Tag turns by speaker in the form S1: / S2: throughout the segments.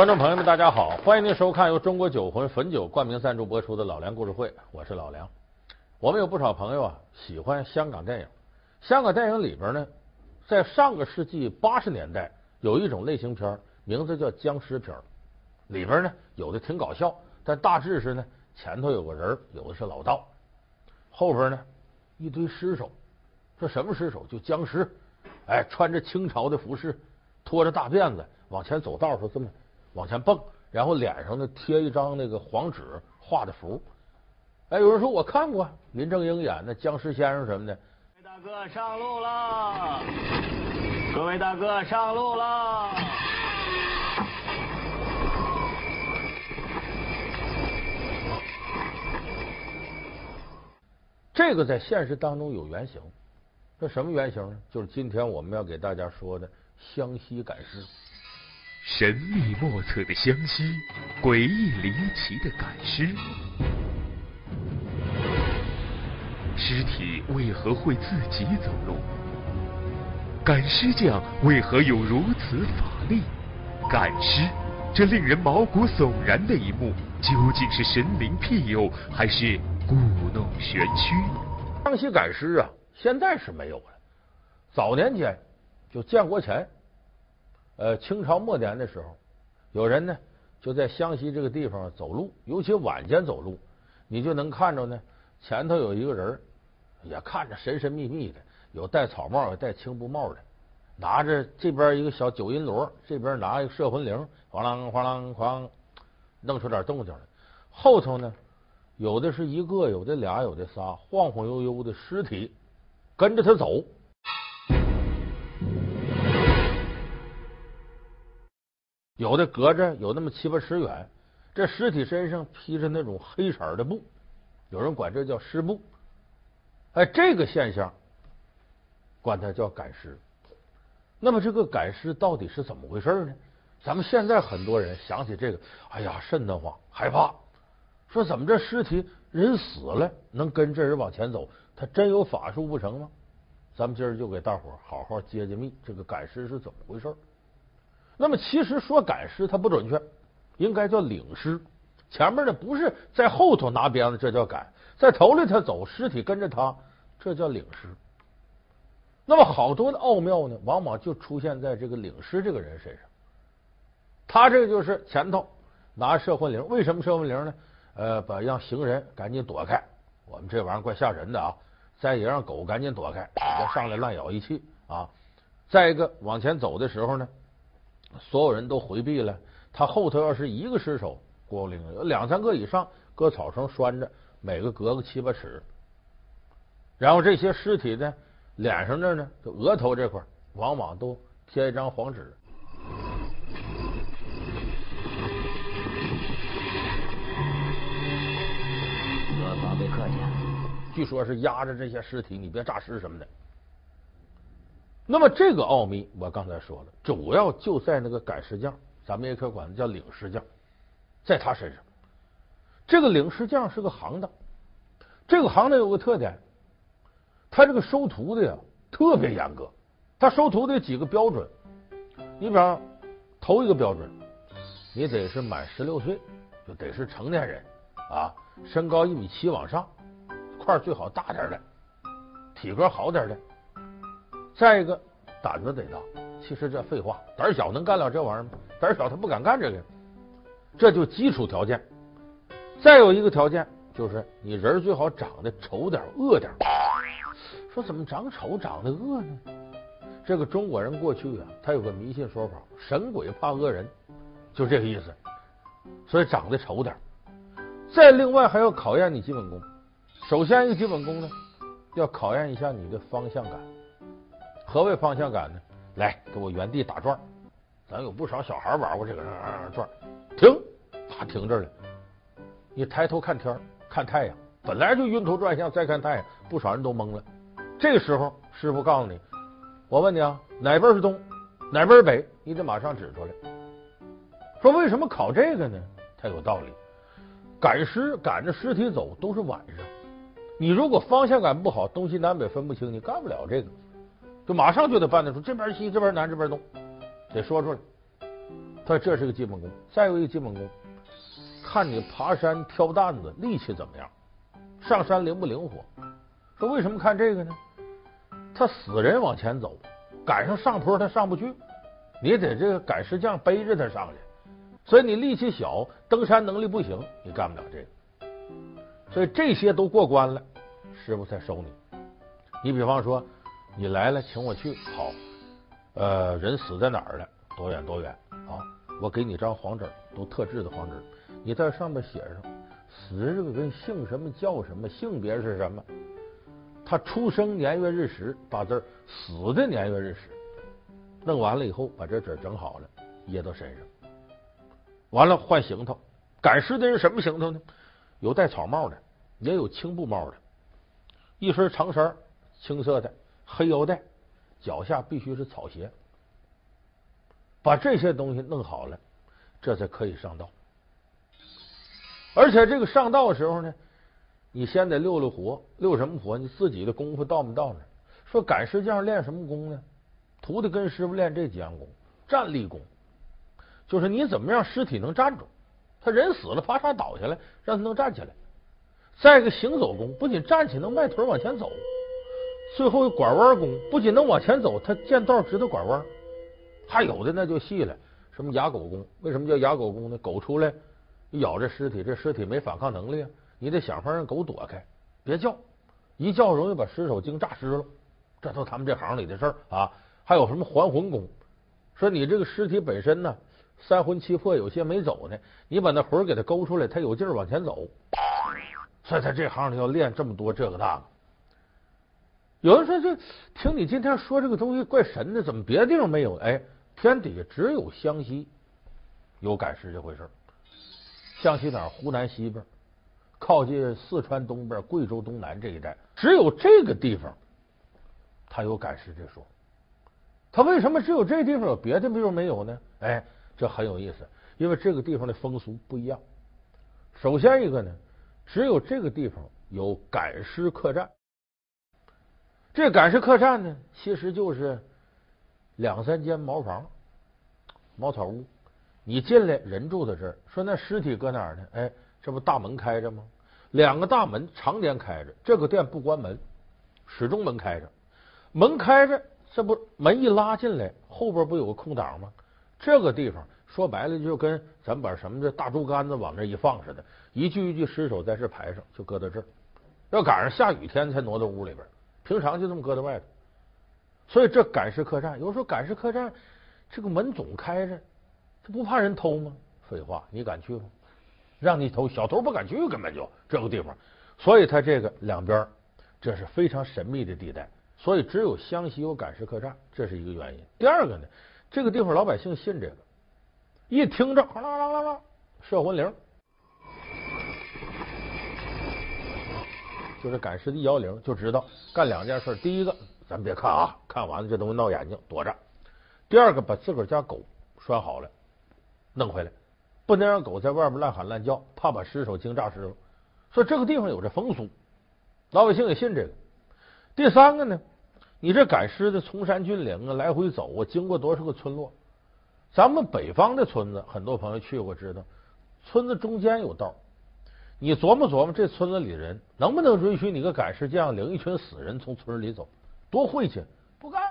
S1: 观众朋友们，大家好！欢迎您收看由中国酒魂汾酒冠名赞助播出的《老梁故事会》，我是老梁。我们有不少朋友啊，喜欢香港电影。香港电影里边呢，在上个世纪八十年代，有一种类型片，名字叫僵尸片。里边呢，有的挺搞笑，但大致是呢，前头有个人，有的是老道，后边呢一堆尸首。说什么尸首？就僵尸。哎，穿着清朝的服饰，拖着大辫子，往前走道时候这么往前蹦，然后脸上呢贴一张那个黄纸画的符。哎，有人说我看过林正英演的僵尸先生什么的。
S2: 大哥上路了，各位大哥上路了。
S1: 这个在现实当中有原型。这什么原型呢？就是今天我们要给大家说的湘西赶尸。
S3: 神秘莫测的湘西，诡异离奇的赶尸，尸体为何会自己走路？赶尸匠为何有如此法力？赶尸，这令人毛骨悚然的一幕，究竟是神灵庇佑，还是故弄玄虚？
S1: 湘西赶尸啊！现在是没有了。早年间，就建国前，呃，清朝末年的时候，有人呢就在湘西这个地方走路，尤其晚间走路，你就能看着呢，前头有一个人，也看着神神秘秘的，有戴草帽，有戴青布帽的，拿着这边一个小九阴锣，这边拿一个摄魂铃，哐啷哐啷哐，弄出点动静来。后头呢，有的是一个，有的俩，有的仨，晃晃悠悠的尸体。跟着他走，有的隔着有那么七八尺远，这尸体身上披着那种黑色的布，有人管这叫尸布。哎，这个现象管它叫赶尸。那么这个赶尸到底是怎么回事呢？咱们现在很多人想起这个，哎呀，瘆得慌，害怕，说怎么这尸体人死了能跟这人往前走？他真有法术不成吗？咱们今儿就给大伙儿好好揭揭秘，这个赶尸是怎么回事？那么其实说赶尸它不准确，应该叫领尸。前面的不是在后头拿鞭子，这叫赶；在头里他走，尸体跟着他，这叫领尸。那么好多的奥妙呢，往往就出现在这个领尸这个人身上。他这个就是前头拿摄魂铃，为什么摄魂铃呢？呃，把让行人赶紧躲开。我们这玩意儿怪吓人的啊！再也让狗赶紧躲开，别上来乱咬一气啊！再一个往前走的时候呢，所有人都回避了。他后头要是一个尸首，孤零零；有两三个以上，搁草绳拴着，每个隔个七八尺。然后这些尸体呢，脸上这呢，就额头这块，往往都贴一张黄纸。
S2: 别客气，
S1: 据说是压着这些尸体，你别诈尸什么的。那么这个奥秘，我刚才说了，主要就在那个赶尸匠，咱们也可以管他叫领尸匠，在他身上。这个领尸匠是个行当，这个行当有个特点，他这个收徒的呀特别严格，他收徒的几个标准，你比方头一个标准，你得是满十六岁，就得是成年人啊。身高一米七往上，块最好大点的，体格好点的。再一个，胆子得大。其实这废话，胆小能干了这玩意儿吗？胆小他不敢干这个。这就基础条件。再有一个条件就是，你人最好长得丑点、恶点。说怎么长丑、长得恶呢？这个中国人过去啊，他有个迷信说法：神鬼怕恶人，就这个意思。所以长得丑点。再另外还要考验你基本功。首先一个基本功呢，要考验一下你的方向感。何谓方向感呢？来，给我原地打转。咱有不少小孩玩过这个转，停，啪停这儿了。你抬头看天，看太阳，本来就晕头转向，再看太阳，不少人都懵了。这个时候，师傅告诉你，我问你啊，哪边是东，哪边是北？你得马上指出来。说为什么考这个呢？它有道理。赶尸赶着尸体走都是晚上，你如果方向感不好，东西南北分不清，你干不了这个，就马上就得办得出这边西这边南这边东，得说出来。他这是个基本功。再有一个基本功，看你爬山挑担子力气怎么样，上山灵不灵活。说为什么看这个呢？他死人往前走，赶上上坡他上不去，你得这个赶石匠背着他上去。所以你力气小，登山能力不行，你干不了这个。所以这些都过关了，师傅才收你。你比方说，你来了，请我去，好，呃，人死在哪儿了？多远多远？啊，我给你张黄纸，都特制的黄纸，你在上面写上死这个人姓什么叫什么，性别是什么，他出生年月日时，把字死的年月日时弄完了以后，把这纸整好了，掖到身上。完了换行头，赶尸的人什么行头呢？有戴草帽的，也有青布帽的，一身长衫。青色的黑腰带，脚下必须是草鞋。把这些东西弄好了，这才可以上道。而且这个上道的时候呢，你先得溜溜活，溜什么活？你自己的功夫到没到呢？说赶尸匠练什么功呢？徒弟跟师傅练这几样功：站立功，就是你怎么让尸体能站住？他人死了，啪嚓倒下来，让他能站起来。再一个行走功，不仅站起来能迈腿往前走。最后拐弯功不仅能往前走，他见道知道拐弯，还有的那就细了，什么哑狗功？为什么叫哑狗功呢？狗出来咬这尸体，这尸体没反抗能力啊，你得想法让狗躲开，别叫，一叫容易把尸首精诈尸了。这都他们这行里的事儿啊。还有什么还魂功？说你这个尸体本身呢，三魂七魄有些没走呢，你把那魂给他勾出来，他有劲儿往前走。所以在这行里要练这么多这个那个。有人说：“这听你今天说这个东西怪神的，怎么别的地方没有？哎，天底下只有湘西有赶尸这回事湘西哪儿？湖南西边，靠近四川东边、贵州东南这一带，只有这个地方，他有赶尸这说。他为什么只有这地方有，别的地方没有呢？哎，这很有意思，因为这个地方的风俗不一样。首先一个呢，只有这个地方有赶尸客栈。”这赶尸客栈呢，其实就是两三间茅房、茅草屋。你进来，人住在这儿。说那尸体搁哪儿呢？哎，这不大门开着吗？两个大门常年开着，这个店不关门，始终门开着。门开着，这不门一拉进来，后边不有个空档吗？这个地方说白了，就跟咱把什么这大竹竿子往那一放似的，一具一具尸首在这排上，就搁到这儿。要赶上下雨天，才挪到屋里边。平常就这么搁在外头，所以这赶尸客栈，有时候赶尸客栈这个门总开着，他不怕人偷吗？废话，你敢去吗？让你偷，小偷不敢去，根本就这个地方。所以他这个两边这是非常神秘的地带，所以只有湘西有赶尸客栈，这是一个原因。第二个呢，这个地方老百姓信这个，一听着啷啷啷啷摄魂铃。就是赶尸的摇铃，就知道干两件事。第一个，咱别看啊，看完了这东西闹眼睛，躲着。第二个，把自个儿家狗拴好了，弄回来，不能让狗在外面乱喊乱叫，怕把尸首惊炸尸了。说这个地方有这风俗，老百姓也信这个。第三个呢，你这赶尸的崇山峻岭啊，来回走啊，经过多少个村落？咱们北方的村子，很多朋友去过，知道村子中间有道。你琢磨琢磨，这村子里的人能不能允许你个赶尸匠领一群死人从村里走？多晦气！不干。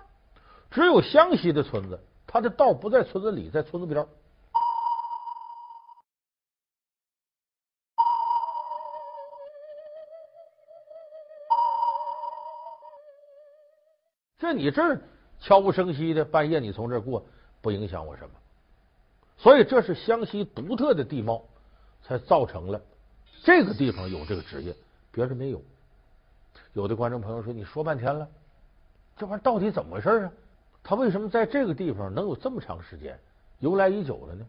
S1: 只有湘西的村子，他的道不在村子里，在村子边这你这儿悄无声息的半夜你从这儿过，不影响我什么。所以这是湘西独特的地貌，才造成了。这个地方有这个职业，别人没有。有的观众朋友说：“你说半天了，这玩意儿到底怎么回事啊？他为什么在这个地方能有这么长时间，由来已久了呢？”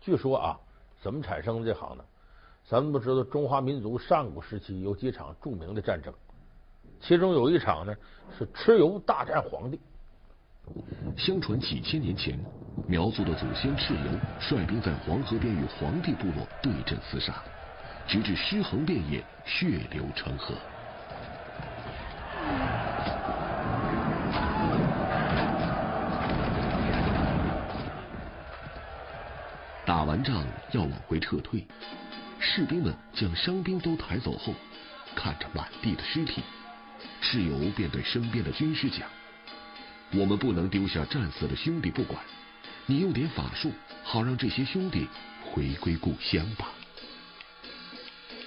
S1: 据说啊，怎么产生的这行呢？咱们都知道，中华民族上古时期有几场著名的战争，其中有一场呢是蚩尤大战黄帝。
S3: 相传几千年前，苗族的祖先蚩尤率兵在黄河边与黄帝部落对阵厮杀。直至尸横遍野，血流成河。
S4: 打完仗要往回撤退，士兵们将伤兵都抬走后，看着满地的尸体，蚩尤便对身边的军师讲：“我们不能丢下战死的兄弟不管，你用点法术，好让这些兄弟回归故乡吧。”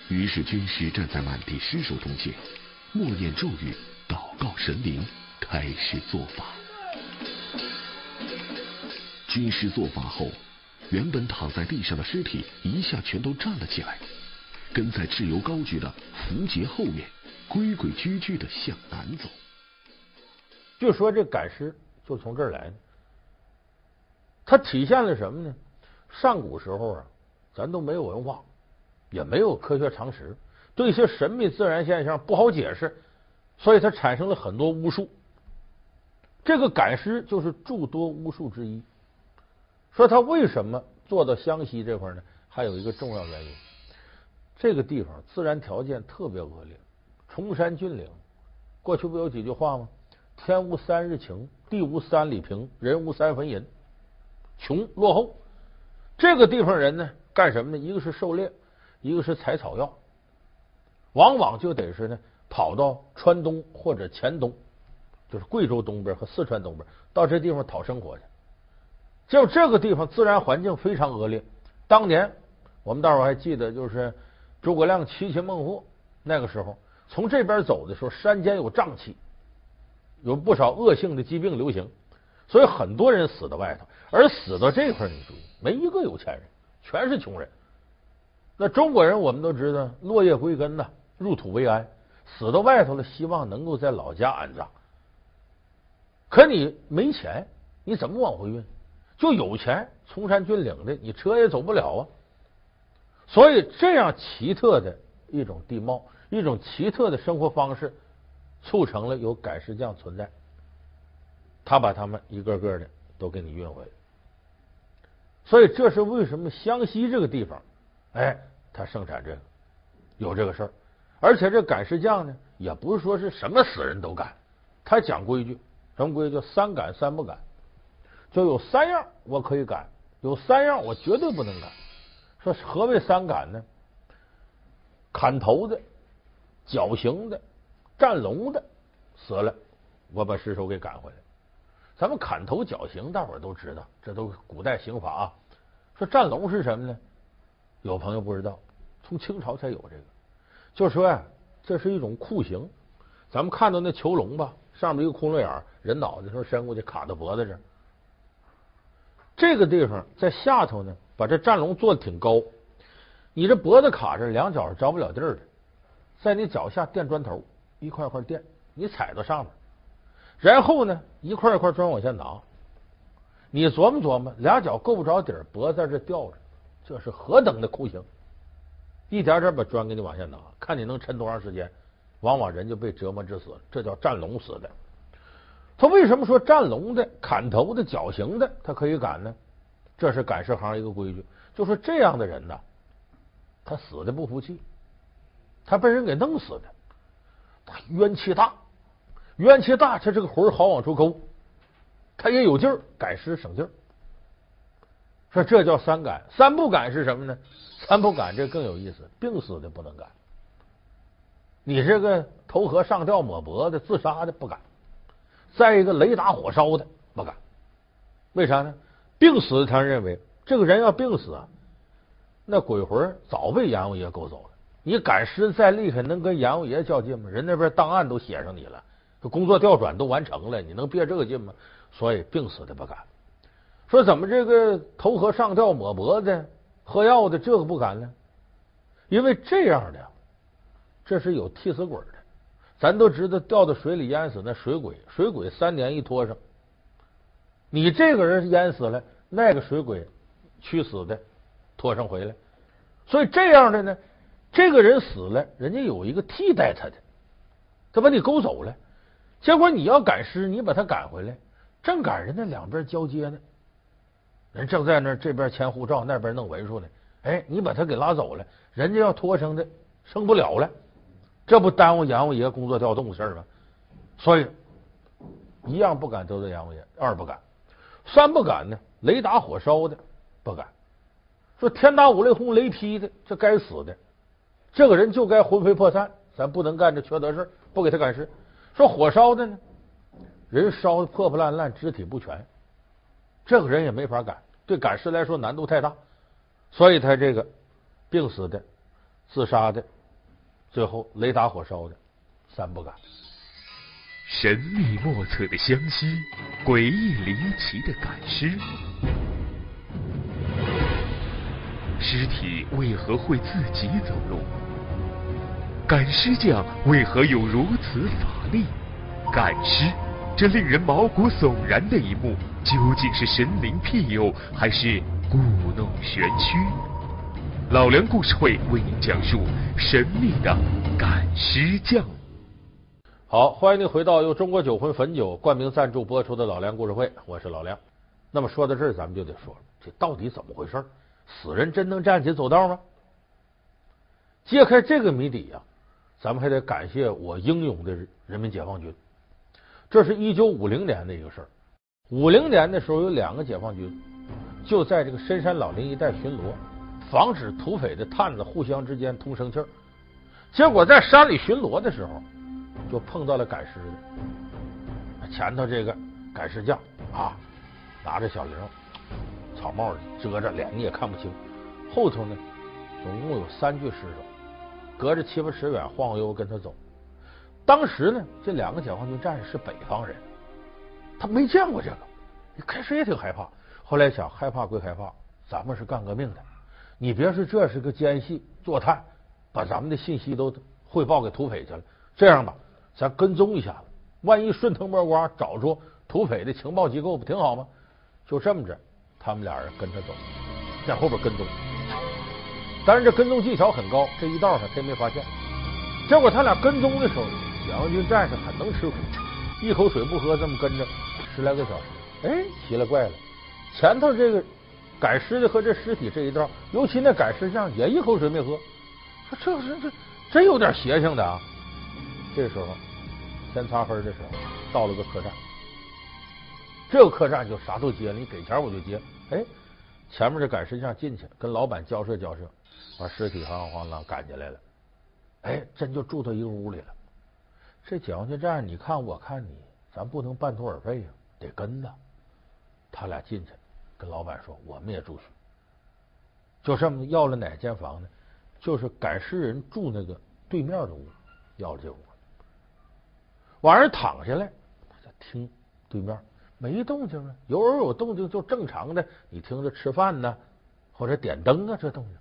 S4: 于是军师站在满地尸首中间，默念咒语，祷告神灵，开始做法。军师做法后，原本躺在地上的尸体一下全都站了起来，跟在蚩尤高举的符节后面，规规矩矩的向南走。
S1: 就说这赶尸就从这儿来的，它体现了什么呢？上古时候啊，咱都没有文化。也没有科学常识，对一些神秘自然现象不好解释，所以它产生了很多巫术。这个赶尸就是诸多巫术之一。说他为什么做到湘西这块呢？还有一个重要原因，这个地方自然条件特别恶劣，崇山峻岭。过去不有几句话吗？天无三日晴，地无三里平，人无三分银，穷落后。这个地方人呢，干什么呢？一个是狩猎。一个是采草药，往往就得是呢，跑到川东或者黔东，就是贵州东边和四川东边，到这地方讨生活去。就这个地方自然环境非常恶劣。当年我们大伙还记得，就是诸葛亮七擒孟获那个时候，从这边走的时候，山间有瘴气，有不少恶性的疾病流行，所以很多人死在外头。而死到这块，你注意，没一个有钱人，全是穷人。那中国人我们都知道，落叶归根呐，入土为安，死到外头了，希望能够在老家安葬。可你没钱，你怎么往回运？就有钱，崇山峻岭的，你车也走不了啊。所以这样奇特的一种地貌，一种奇特的生活方式，促成了有赶尸匠存在。他把他们一个个的都给你运回来。所以这是为什么湘西这个地方。哎，他生产这个有这个事儿，而且这赶尸匠呢，也不是说是什么死人都赶，他讲规矩，什么规矩？三赶三不赶，就有三样我可以赶，有三样我绝对不能赶。说何为三赶呢？砍头的、绞刑的、战龙的死了，我把尸首给赶回来。咱们砍头绞刑，大伙都知道，这都古代刑法啊。说战龙是什么呢？有朋友不知道，从清朝才有这个，就说呀，这是一种酷刑。咱们看到那囚笼吧，上面一个窟窿眼人脑袋说伸过去卡到脖子这儿。这个地方在下头呢，把这战龙做的挺高，你这脖子卡着，两脚是着不了地儿的，在你脚下垫砖头，一块一块垫，你踩到上面，然后呢，一块一块砖往下拿，你琢磨琢磨，俩脚够不着底儿，脖子在这吊着。这是何等的酷刑！一点点把砖给你往下拿，看你能撑多长时间。往往人就被折磨致死，这叫战龙死的。他为什么说战龙的、砍头的、绞刑的，他可以赶呢？这是赶尸行一个规矩，就说这样的人呢，他死的不服气，他被人给弄死的，他冤气大，冤气大，他这个魂好往出勾，他也有劲儿，赶尸省劲儿。说这叫三敢，三不敢是什么呢？三不敢这更有意思，病死的不能干。你这个投河上吊抹脖子自杀的不敢，再一个雷打火烧的不敢。为啥呢？病死的他认为这个人要病死啊，那鬼魂早被阎王爷勾走了。你赶尸再厉害，能跟阎王爷较劲吗？人那边档案都写上你了，工作调转都完成了，你能别这个劲吗？所以病死的不敢。说怎么这个投河上吊抹脖子喝药的这个不敢呢？因为这样的，这是有替死鬼的。咱都知道掉到水里淹死那水鬼，水鬼三年一拖上。你这个人淹死了，那个水鬼去死的拖上回来。所以这样的呢，这个人死了，人家有一个替代他的，他把你勾走了。结果你要赶尸，你把他赶回来，正赶人那两边交接呢。人正在那这边签护照，那边弄文书呢。哎，你把他给拉走了，人家要拖生的，生不了了，这不耽误阎王爷工作调动的事吗？所以一样不敢得罪阎王爷，二不敢，三不敢呢，雷打火烧的不敢。说天打五雷轰，雷劈的，这该死的，这个人就该魂飞魄散，咱不能干这缺德事不给他赶尸。说火烧的呢，人烧的破破烂烂，肢体不全，这个人也没法赶，对赶尸来说难度太大，所以他这个病死的、自杀的、最后雷打火烧的，三不敢。
S3: 神秘莫测的湘西，诡异离奇的赶尸，尸体为何会自己走路？赶尸匠为何有如此法力？赶尸，这令人毛骨悚然的一幕，究竟是神灵庇佑，还是故弄玄虚？老梁故事会为您讲述神秘的赶尸匠。
S1: 好，欢迎您回到由中国酒魂汾酒冠名赞助播出的老梁故事会，我是老梁。那么说到这儿，咱们就得说了，这到底怎么回事？死人真能站起走道吗？揭开这个谜底呀，咱们还得感谢我英勇的人民解放军。这是一九五零年的一个事儿。五零年的时候，有两个解放军就在这个深山老林一带巡逻，防止土匪的探子互相之间通生气儿。结果在山里巡逻的时候。就碰到了赶尸的，前头这个赶尸匠啊，拿着小铃，草帽遮着脸，你也看不清。后头呢，总共有三具尸首，隔着七八尺远晃悠悠跟他走。当时呢，这两个解放军战士是北方人，他没见过这个，开始也挺害怕。后来想，害怕归害怕，咱们是干革命的，你别说这是个奸细坐探，把咱们的信息都汇报给土匪去了。这样吧。咱跟踪一下子，万一顺藤摸瓜找出土匪的情报机构，不挺好吗？就这么着，他们俩人跟他走，在后边跟踪。但是这跟踪技巧很高，这一道上他也没发现。结果他俩跟踪的时候，解放军战士很能吃苦，一口水不喝，这么跟着十来个小时。哎，奇了怪了，前头这个赶尸的和这尸体这一道，尤其那赶尸匠也一口水没喝。说这是这真有点邪性的啊！这时候。天擦黑的时候，到了个客栈，这个客栈就啥都接了，你给钱我就接。哎，前面这赶尸匠进去跟老板交涉交涉，把尸体晃晃啷赶进来了。哎，真就住到一个屋里了。这解放军站，你看我看你，咱不能半途而废呀，得跟呐。他俩进去跟老板说，我们也住宿。就这么要了哪间房呢？就是赶尸人住那个对面的屋，要了这屋。晚上躺下来，他就听对面没动静啊，有偶有动静就正常的，你听着吃饭呢，或者点灯啊，这动静，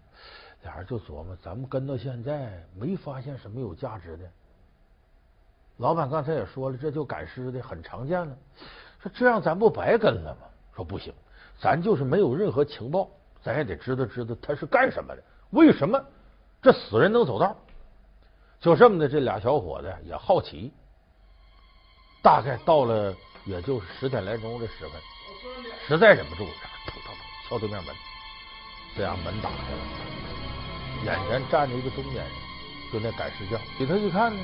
S1: 俩人就琢磨，咱们跟到现在没发现什么有价值的。老板刚才也说了，这就赶尸的很常见了，说这样咱不白跟了吗？说不行，咱就是没有任何情报，咱也得知道知道他是干什么的，为什么这死人能走道？就这么的，这俩小伙子也好奇。大概到了，也就是十点来钟的时分，实在忍不住，砰砰砰敲对面门。这样门打开了，眼前站着一个中年人，就那赶尸匠。给他一看呢，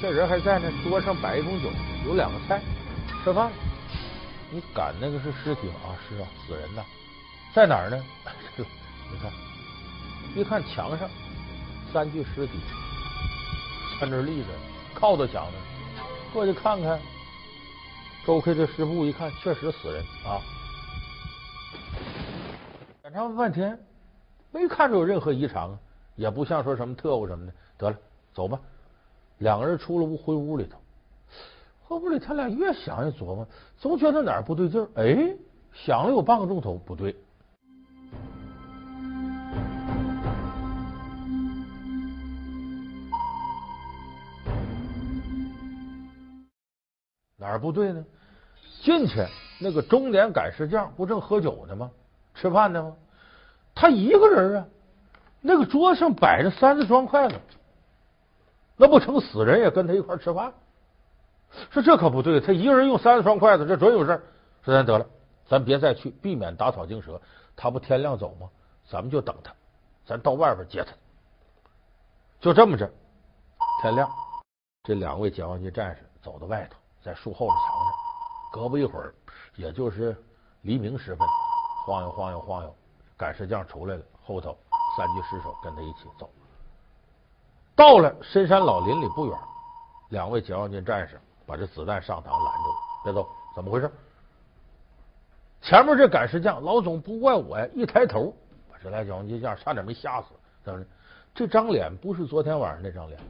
S1: 这人还在呢，桌上摆一种酒，有两个菜，吃饭。你赶那个是尸体吗？啊，是啊，死人呐，在哪儿呢？你看，一看墙上三具尸体在那立着，靠着墙上。过去看看，周开这尸布一看，确实死人啊！检查了半天，没看出有任何异常啊，也不像说什么特务什么的。得了，走吧。两个人出了屋，回屋里头。回屋里，他俩越想越琢磨，总觉得哪儿不对劲儿。哎，想了有半个钟头，不对。哪儿不对呢？进去那个中年赶尸匠不正喝酒呢吗？吃饭呢吗？他一个人啊，那个桌上摆着三四双筷子，那不成死人也跟他一块吃饭？说这可不对，他一个人用三四双筷子，这准有事说咱得了，咱别再去，避免打草惊蛇。他不天亮走吗？咱们就等他，咱到外边接他。就这么着，天亮，这两位解放军战士走到外头。在树后头藏着，隔不一会儿，也就是黎明时分，晃悠晃悠晃悠，赶尸匠出来了，后头三具尸首跟他一起走。到了深山老林里不远，两位解放军战士把这子弹上膛拦住了，别走，怎么回事？前面这赶尸匠老总不怪我呀，一抬头，把这俩解放军将差点没吓死。怎么？这张脸不是昨天晚上那张脸，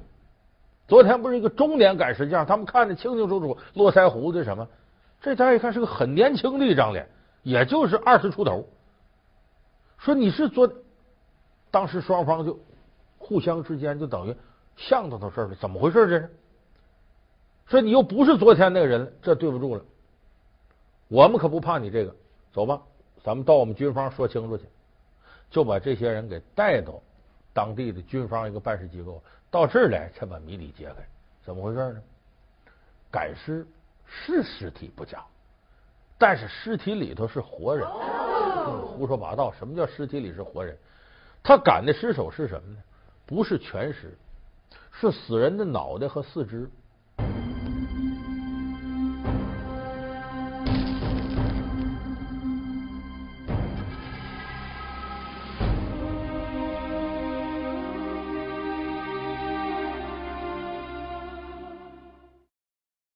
S1: 昨天不是一个中年赶尸匠，他们看得清清楚楚，络腮胡子什么。这大家一看是个很年轻的一张脸，也就是二十出头。说你是昨，当时双方就。互相之间就等于向着他事儿了，怎么回事？这是说你又不是昨天那个人，这对不住了。我们可不怕你这个，走吧，咱们到我们军方说清楚去。就把这些人给带到当地的军方一个办事机构，到这儿来才把谜底揭开。怎么回事呢？赶尸是尸体不假，但是尸体里头是活人，胡说八道。什么叫尸体里是活人？他赶的尸首是什么呢？不是全尸，是死人的脑袋和四肢。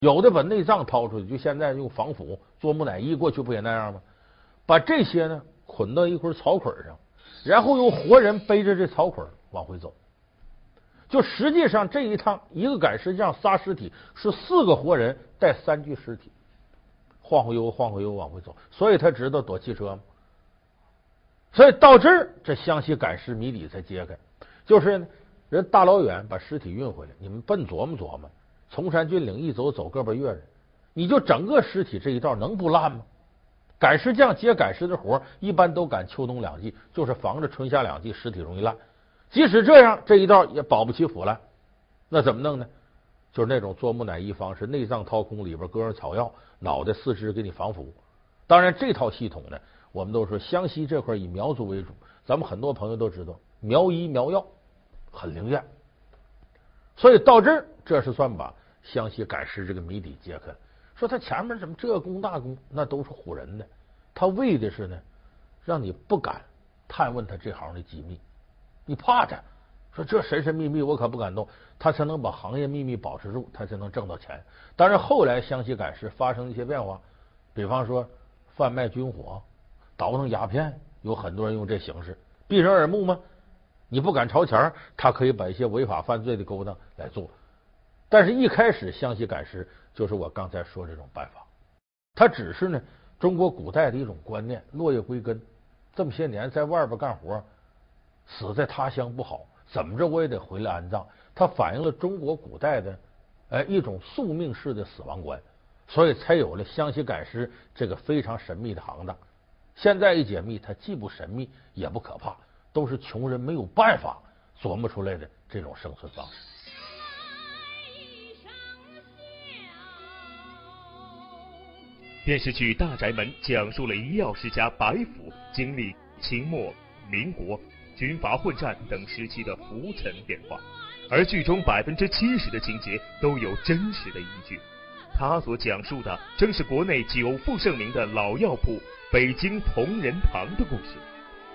S1: 有的把内脏掏出去，就现在用防腐做木乃伊，过去不也那样吗？把这些呢捆到一捆草捆上，然后用活人背着这草捆往回走。就实际上这一趟一个赶尸匠仨尸体是四个活人带三具尸体，晃晃悠晃晃悠往回走，所以他知道躲汽车吗？所以到这儿这湘西赶尸谜底才揭开，就是人大老远把尸体运回来，你们笨琢磨琢磨，崇山峻岭一走走个把月的，你就整个尸体这一道能不烂吗？赶尸匠接赶尸的活一般都赶秋冬两季，就是防着春夏两季尸体容易烂。即使这样，这一道也保不齐腐烂。那怎么弄呢？就是那种做木乃伊方式，内脏掏空，里边搁上草药，脑袋四肢给你防腐。当然，这套系统呢，我们都说湘西这块以苗族为主，咱们很多朋友都知道苗医苗药很灵验。所以到这儿，这是算把湘西赶尸这个谜底揭开了。说他前面怎么这功那功，那都是唬人的。他为的是呢，让你不敢探问他这行的机密。你怕他？说这神神秘秘，我可不敢动。他才能把行业秘密保持住，他才能挣到钱。但是后来湘西赶尸发生一些变化，比方说贩卖军火、倒腾鸦片，有很多人用这形式避人耳目吗？你不敢朝前，他可以把一些违法犯罪的勾当来做。但是，一开始湘西赶尸就是我刚才说这种办法，它只是呢中国古代的一种观念，落叶归根。这么些年在外边干活。死在他乡不好，怎么着我也得回来安葬。它反映了中国古代的哎一种宿命式的死亡观，所以才有了湘西赶尸这个非常神秘的行当。现在一解密，它既不神秘也不可怕，都是穷人没有办法琢磨出来的这种生存方式。
S5: 电视剧《大宅门》讲述了医药世家白府经历清末、民国。军阀混战等时期的浮沉变化，而剧中百分之七十的情节都有真实的依据。他所讲述的正是国内久负盛名的老药铺北京同仁堂的故事，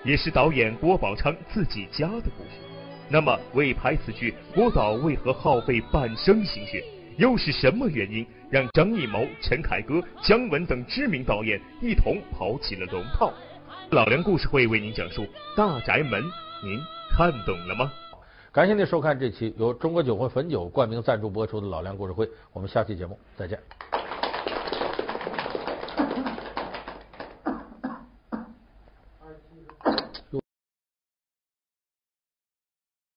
S5: 也是导演郭宝昌自己家的故事。那么，为拍此剧，郭导为何耗费半生心血？又是什么原因让张艺谋、陈凯歌、姜文等知名导演一同跑起了龙套？老梁故事会为您讲述《大宅门》，您看懂了吗？
S1: 感谢您收看这期由中国酒会汾酒冠名赞助播出的《老梁故事会》，我们下期节目再见。